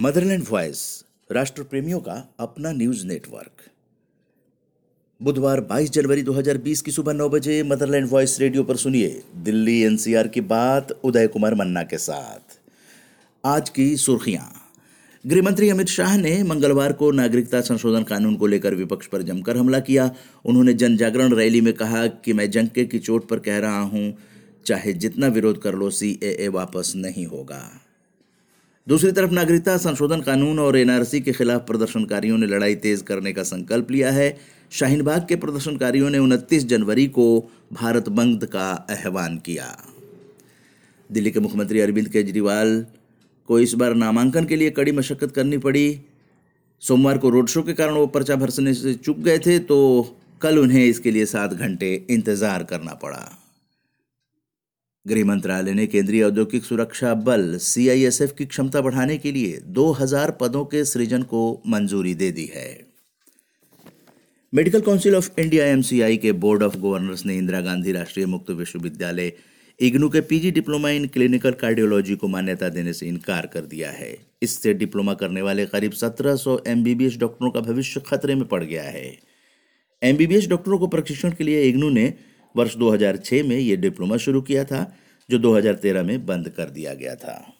Motherland voice राष्ट्र प्रेमियों का अपना न्यूज़ नेटवर्क बुधवार 22 जनवरी 2020 की सुबह नौ बजे मदरलैंड वॉइस रेडियो पर सुनिए दिल्ली एनसीआर की बात उदय कुमार मन्ना के साथ। आज की सुर्खियाँ। गृहमंत्री अमित शाह ने मंगलवार को नागरिकता संशोधन कानून को लेकर विपक्ष पर जमकर हमला किया। उन्होंने जन जागरण रैली में कहा कि मैं जंके की चोट पर कह रहा हूँ, चाहे जितना विरोध कर लो सी वापस नहीं होगा। दूसरी तरफ़ नागरिकता संशोधन कानून और एनआरसी के खिलाफ प्रदर्शनकारियों ने लड़ाई तेज करने का संकल्प लिया है। शाहीनबाग के प्रदर्शनकारियों ने 29 जनवरी को भारत बंद का आह्वान किया। दिल्ली के मुख्यमंत्री अरविंद केजरीवाल को इस बार नामांकन के लिए कड़ी मशक्कत करनी पड़ी। सोमवार को रोड शो के कारण वो पर्चा भरसने से चुप गए थे तो कल उन्हें इसके लिए सात घंटे इंतज़ार करना पड़ा। गृह मंत्रालय ने केंद्रीय औद्योगिक सुरक्षा बल सीआईएसएफ की क्षमता बढ़ाने के लिए 2000 पदों के सृजन को मंजूरी दे दी है। Medical council of India MCI के बोर्ड ऑफ़ गवर्नर्स ने इंदिरा गांधी राष्ट्रीय मुक्त विश्वविद्यालय इग्नू के PG diploma in clinical cardiology को मान्यता देने से इनकार कर दिया है। इससे डिप्लोमा करने वाले करीब 1700 एमबीबीएस डॉक्टरों का भविष्य खतरे में पड़ गया है। एमबीबीएस डॉक्टरों को प्रशिक्षण के लिए इग्नू ने वर्ष 2006 में ये डिप्लोमा शुरू किया था। जो 2013 में बंद कर दिया गया था।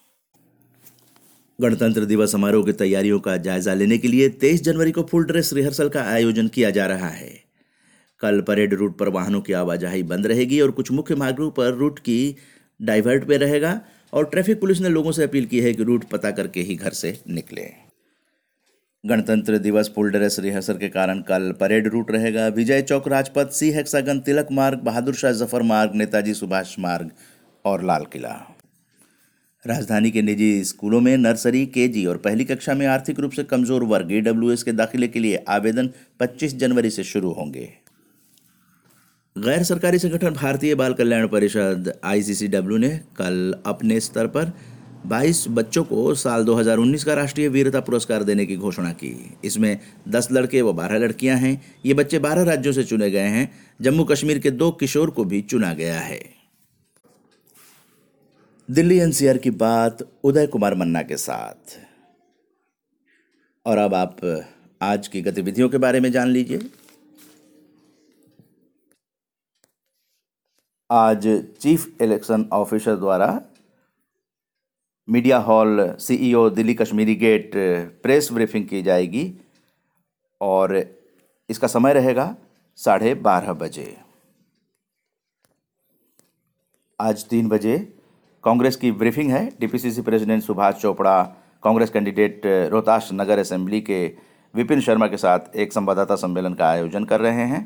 गणतंत्र दिवस समारोह की तैयारियों का जायजा लेने के लिए 23 जनवरी को फुल ड्रेस रिहर्सल का आयोजन किया जा रहा है। कल परेड रूट पर वाहनों की आवाजाही बंद रहेगी और कुछ मुख्य मार्गों पर रूट की डाइवर्ट पे रहेगा और ट्रैफ़िक पुलिस ने लोगों से अपील की है कि रूट पता करके ही घर से निकले। गणतंत्र दिवस फुल ड्रेस रिहर्सल के कारण कल परेड रूट रहेगा। विजय चौक, राजपथ, सी हेक्सागन, तिलक मार्ग, बहादुर शाह ज़फ़र मार्ग, नेताजी सुभाष मार्ग और लाल किला। राजधानी के निजी स्कूलों में नर्सरी, केजी और पहली कक्षा में आर्थिक रूप से कमज़ोर वर्ग ईडब्ल्यूएस के दाखिले के लिए आवेदन 25 जनवरी से शुरू होंगे। गैर सरकारी संगठन भारतीय बाल कल्याण परिषद आईसीसीडब्ल्यू ने कल अपने स्तर पर 22 बच्चों को साल 2019 का राष्ट्रीय वीरता पुरस्कार देने की घोषणा की। इसमें 10 लड़के व 12 लड़कियाँ हैं। ये बच्चे 12 राज्यों से चुने गए हैं। जम्मू कश्मीर के दो किशोर को भी चुना गया है। दिल्ली एनसीआर की बात उदय कुमार मन्ना के साथ। और अब आप, आज की गतिविधियों के बारे में जान लीजिए। आज चीफ इलेक्शन ऑफिसर द्वारा media hall CEO Delhi Kashmiri gate press briefing की जाएगी और इसका समय रहेगा साढ़े बारह बजे। आज तीन बजे कांग्रेस की ब्रीफिंग है। DPCC president Subhash Chopra, Congress candidate Rohtas Nagar assembly के विपिन शर्मा के साथ एक संवाददाता सम्मेलन का आयोजन कर रहे हैं।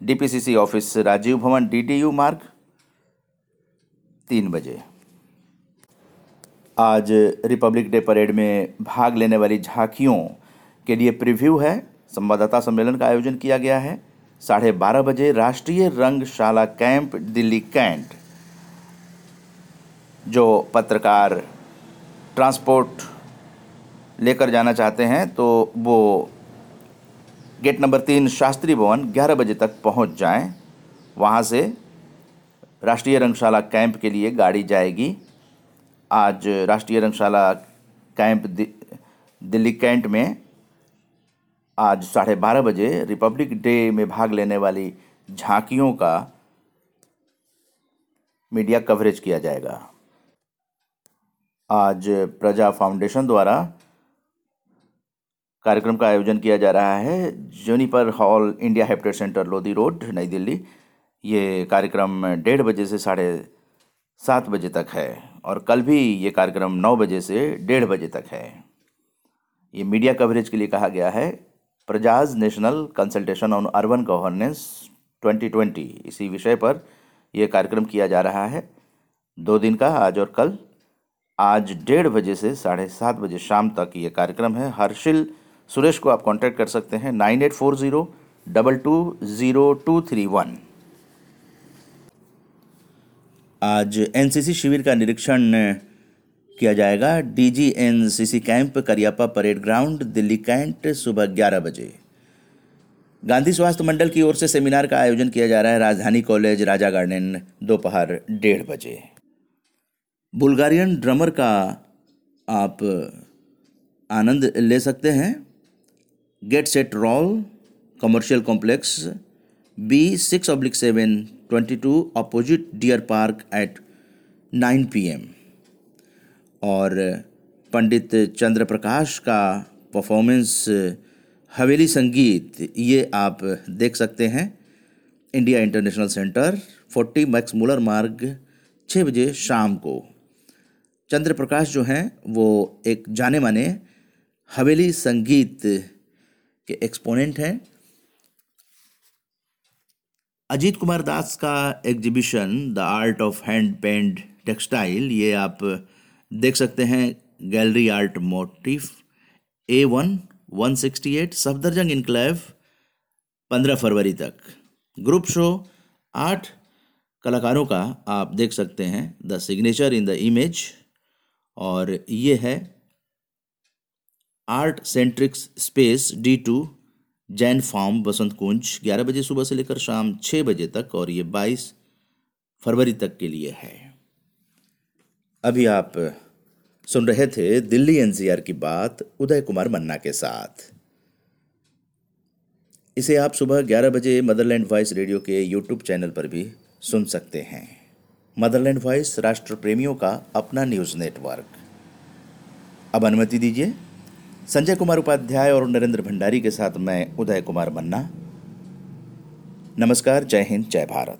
डीपीसीसी ऑफ़िस राजीव भवन डीटीयू मार्ग, तीन बजे। आज रिपब्लिक डे परेड में भाग लेने वाली झांकियों के लिए प्रीव्यू है। संवाददाता सम्मेलन का आयोजन किया गया है। साढ़े बारह बजे राष्ट्रीय रंगशाला कैंप, दिल्ली कैंट। जो पत्रकार ट्रांसपोर्ट लेकर जाना चाहते हैं तो वो गेट नंबर तीन शास्त्री भवन ग्यारह बजे तक पहुँच जाएँ। वहाँ से राष्ट्रीय रंगशाला कैंप के लिए गाड़ी जाएगी। आज राष्ट्रीय रंगशाला कैंप दिल्ली कैंट में आज साढ़े बारह बजे रिपब्लिक डे में भाग लेने वाली झांकियों का मीडिया कवरेज किया जाएगा। आज प्रजा फाउंडेशन द्वारा कार्यक्रम का आयोजन किया जा रहा है। Juniper hall India habitat centre Lodhi road, New Delhi. ये कार्यक्रम डेढ़ बजे से साढ़े सात बजे तक है और कल भी ये कार्यक्रम नौ बजे से डेढ़ बजे तक है। ये मीडिया कवरेज के लिए कहा गया है। प्रजाज national consultation on urban governance 2020 इसी विषय पर यह कार्यक्रम किया जा रहा है। दो दिन का आज और कल। आज डेढ़ बजे से साढ़े सात बजे शाम तक ये कार्यक्रम है। हर्षिल सुरेश को आप कांटेक्ट कर सकते हैं nine eight four zero double two zero two three one. आज एनसीसी शिविर का निरीक्षण किया जाएगा। DG NCC camp Cariappa parade ground, Delhi cantt, सुबह ग्यारह बजे। गांधी स्वास्थ्य मंडल की ओर से सेमिनार का आयोजन किया जा रहा है। राजधानी कॉलेज राजा गार्डन दोपहर डेढ़ बजे। बुल्गारियन ड्रमर का आप आनंद ले सकते हैं। Get set roll commercial complex B six oblique seven twenty two opposite Deer Park at nine P M और पंडित चंद्र प्रकाश का परफॉर्मेंस हवेली संगीत, ये आप देख सकते हैं। India International Centre, forty Max Mueller Marg छः बजे शाम को। चंद्र प्रकाश जो हैं, वो एक जाने माने हवेली संगीत के एक्सपोनेंट हैं। अजीत कुमार दास का exhibition, the art of hand paint textile, ये आप देख सकते हैं gallery art motif. A one one sixty eight Safdarjung enclave, पंद्रह फरवरी तक। ग्रुप शो, आठ कलाकारों का आप देख सकते हैं। The signature in the image. और ये है art centrix space D two Jain farm Basant Kunj ग्यारह बजे सुबह से लेकर शाम छः बजे तक और ये बाईस फरवरी तक के लिए है। अभी आप सुन रहे थे दिल्ली एनसीआर की बात उदय कुमार मन्ना के साथ। इसे आप सुबह 11 बजे मदरलैंड वॉइस रेडियो के यूट्यूब चैनल पर भी सुन सकते हैं। मदरलैंड वॉइस राष्ट्र प्रेमियों का अपना न्यूज़ नेटवर्क। अब अनुमति दीजिए। संजय कुमार उपाध्याय और नरेंद्र भंडारी के साथ मैं उदय कुमार मन्ना। नमस्कार, जय हिंद, जय भारत।